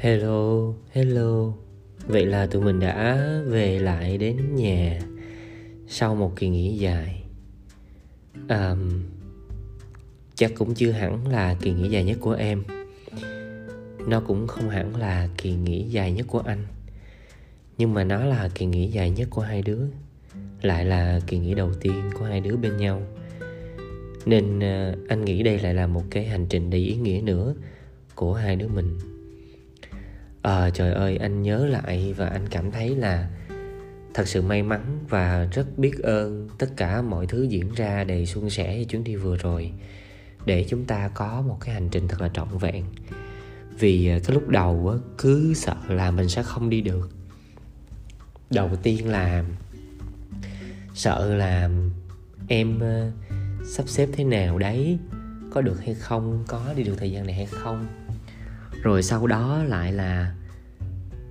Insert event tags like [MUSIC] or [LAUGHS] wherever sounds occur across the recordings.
Hello, hello. Vậy là tụi mình đã về lại đến nhà Sau một kỳ nghỉ dài. Um, Chắc cũng chưa hẳn là kỳ nghỉ dài nhất của em. Nó cũng không hẳn là kỳ nghỉ dài nhất của anh. Nhưng mà nó là kỳ nghỉ dài nhất của hai đứa. Lại là kỳ nghỉ đầu tiên của hai đứa bên nhau. Nên uh, anh nghĩ đây lại là một cái hành trình đầy ý nghĩa nữa Của hai đứa mình à, trời ơi anh nhớ lại và anh cảm thấy là thật sự may mắn và rất biết ơn tất cả mọi thứ diễn ra đầy suôn sẻ như chuyến đi vừa rồi. Để chúng ta có một cái hành trình thật là trọn vẹn. Vì ờ, cái lúc đầu cứ sợ là mình sẽ không đi được. Đầu tiên là sợ là em ờ, sắp xếp thế nào đấy có được hay không có đi được thời gian này hay không rồi sau đó lại là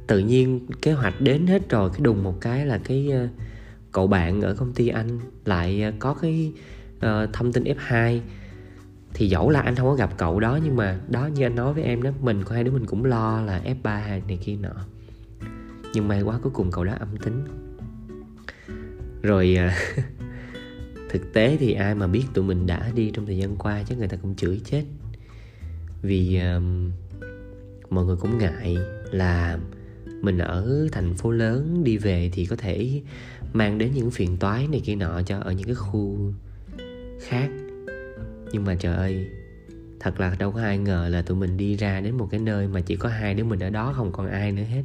tự nhiên kế hoạch đến hết rồi cái đùng một cái là cái uh, cậu bạn ở công ty anh lại uh, có cái uh, thông tin F2 thì dẫu là anh không có gặp cậu đó nhưng mà đó như anh nói với em đó mình có hai đứa mình cũng lo là F3 này kia nọ. Nhưng may quá cuối cùng cậu đó âm tính. Rồi uh, [LAUGHS] thực tế thì ai mà biết tụi mình đã đi trong thời gian qua chắc người ta cũng chửi chết. Vì uh, mọi người cũng ngại là mình ở thành phố lớn đi về thì có thể mang đến những phiền toái này kia nọ cho ở những cái khu khác. Nhưng mà trời ơi thật là đâu có ai ngờ là tụi mình đi ra đến một cái nơi mà chỉ có hai đứa mình ở đó không còn ai nữa hết.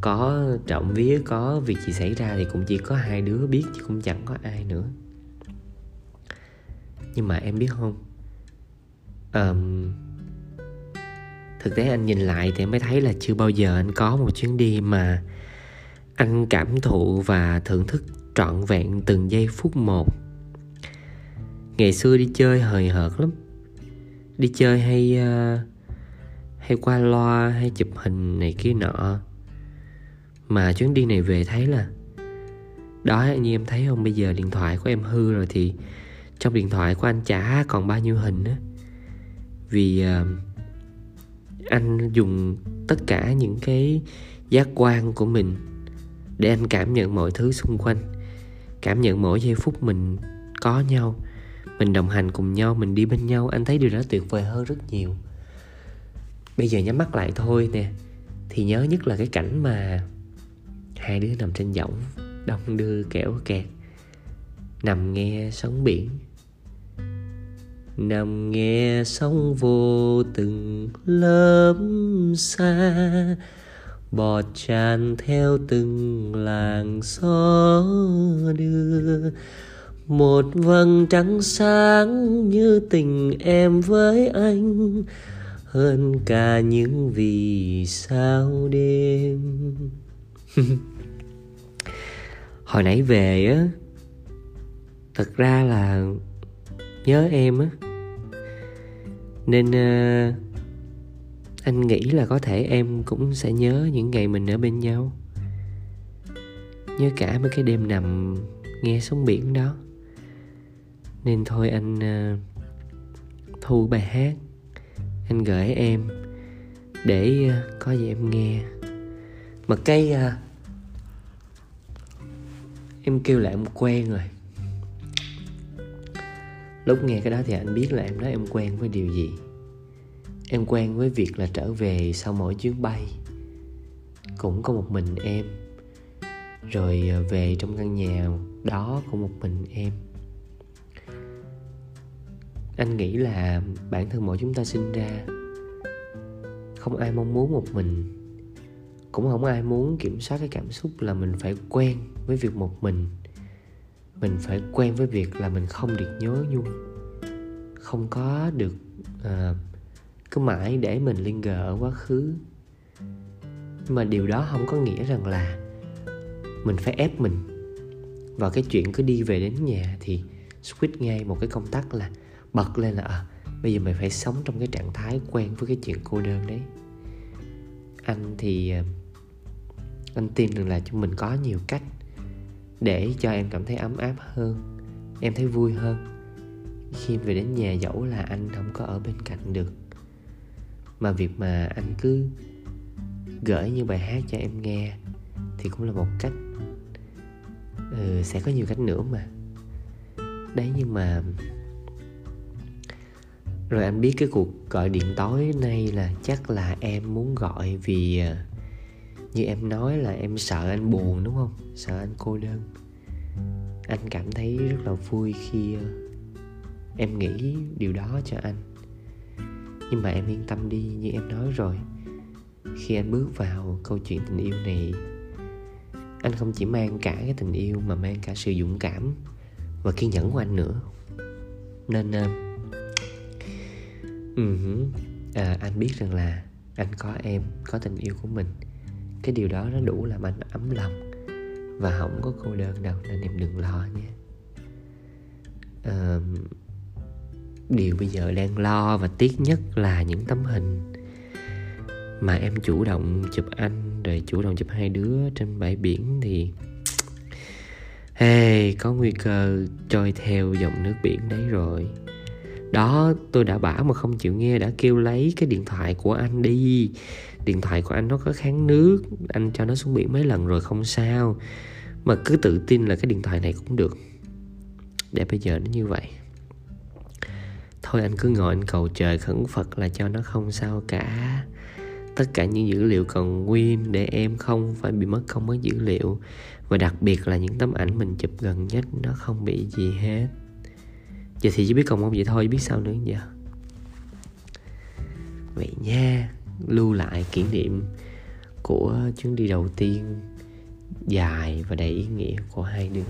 Có trọng vía có việc gì xảy ra thì cũng chỉ có hai đứa biết chứ cũng chẳng có ai nữa. Nhưng mà em biết không? Um, thực tế anh nhìn lại thì mới thấy là chưa bao giờ anh có một chuyến đi mà anh cảm thụ và thưởng thức trọn vẹn từng giây phút một. Ngày xưa đi chơi hời hợt lắm. Đi chơi hay uh, hay qua loa hay chụp hình này kia nọ. Mà chuyến đi này về thấy là đó như em thấy không? Bây giờ điện thoại của em hư rồi thì trong điện thoại của anh chả còn bao nhiêu hình á. Vì uh, anh dùng tất cả những cái giác quan của mình để anh cảm nhận mọi thứ xung quanh, cảm nhận mỗi giây phút mình có nhau, mình đồng hành cùng nhau, mình đi bên nhau. Anh thấy điều đó tuyệt vời hơn rất nhiều. Bây giờ nhắm mắt lại thôi nè, thì nhớ nhất là cái cảnh mà hai đứa nằm trên võng, đông đưa kẻo kẹt, nằm nghe sóng biển nằm nghe sóng vô từng lớp xa bọt tràn theo từng làng gió đưa. Một vầng trắng sáng như tình em với anh, hơn cả những vì sao đêm. [LAUGHS] Hồi nãy về á, thật ra là nhớ em á nên uh, anh nghĩ là có thể em cũng sẽ nhớ những ngày mình ở bên nhau. Nhớ cả mấy cái đêm nằm nghe sóng biển đó. Nên thôi anh uh, thu bài hát. Anh gửi em để uh, có gì em nghe. Mà cây uh, em kêu lại em quen rồi lúc nghe cái đó thì anh biết là em nói em quen với điều gì. Em quen với việc là trở về sau mỗi chuyến bay. Cũng có một mình em. Rồi ờ, về trong căn nhà đó của một mình em. Anh nghĩ là bản thân mỗi chúng ta sinh ra, không ai mong muốn một mình. Cũng không ai muốn kiểm soát cái cảm xúc là mình phải quen với việc một mình mình phải quen với việc là mình không được nhớ nhung. Không có được uh, cứ mãi để mình linger ở quá khứ. Nhưng mà điều đó không có nghĩa rằng là mình phải ép mình. Và cái chuyện cứ đi về đến nhà thì switch ngay một cái công tắc là bật lên là à, bây giờ mày phải sống trong cái trạng thái quen với cái chuyện cô đơn đấy. Anh thì ờ, anh tin rằng là chúng mình có nhiều cách để cho em cảm thấy ấm áp hơn em thấy vui hơn. Khi về đến nhà dẫu là anh không có ở bên cạnh được mà việc mà anh cứ gửi như bài hát cho em nghe thì cũng là một cách. Ừ, sẽ có nhiều cách nữa mà. Đấy nhưng mà rồi anh biết cái cuộc gọi điện tối nay là chắc là em muốn gọi vì ờ, như em nói là em sợ anh buồn đúng không? Sợ anh cô đơn. Anh cảm thấy rất là vui khi à, em nghĩ điều đó cho anh. Nhưng mà em yên tâm đi như em nói rồi. Khi anh bước vào câu chuyện tình yêu này anh không chỉ mang cả cái tình yêu mà mang cả sự dũng cảm và kiên nhẫn của anh nữa. Nên uh, uh, à, anh biết rằng là anh có em có tình yêu của mình cái điều đó nó đủ làm anh ấm lòng và không có cô đơn đâu nên em đừng lo nha à, điều bây giờ đang lo và tiếc nhất là những tấm hình mà em chủ động chụp anh rồi chủ động chụp hai đứa trên bãi biển thì [TSK] hey có nguy cơ trôi theo dòng nước biển đấy rồi. Đó tôi đã bảo mà không chịu nghe đã kêu lấy cái điện thoại của anh đi điện thoại của anh nó có kháng nước, anh cho nó xuống biển mấy lần rồi không sao. Mà cứ tự tin là cái điện thoại này cũng được. Để bây giờ nó như vậy. Thôi anh cứ ngồi anh cầu trời khẩn phật là cho nó không sao cả. Tất cả những dữ liệu còn nguyên để em không phải bị mất công mất dữ liệu. Và đặc biệt là những tấm ảnh mình chụp gần nhất nó không bị gì hết. Giờ thì chỉ biết còn mong vậy thôi, biết sao nữa giờ vậy nha lưu lại kỷ niệm của chuyến đi đầu tiên dài và đầy ý nghĩa của hai đứa.